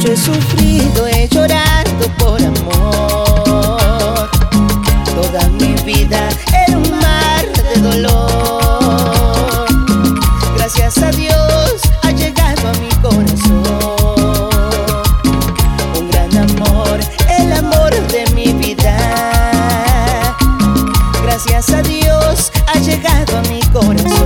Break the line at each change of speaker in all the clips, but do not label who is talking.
mucho he sufrido, he llorado por amor. Toda mi vida era un mar de dolor. Gracias a Dios ha llegado a mi corazón un gran amor, el amor de mi vida. Gracias a Dios ha llegado a mi corazón.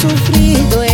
sofrido é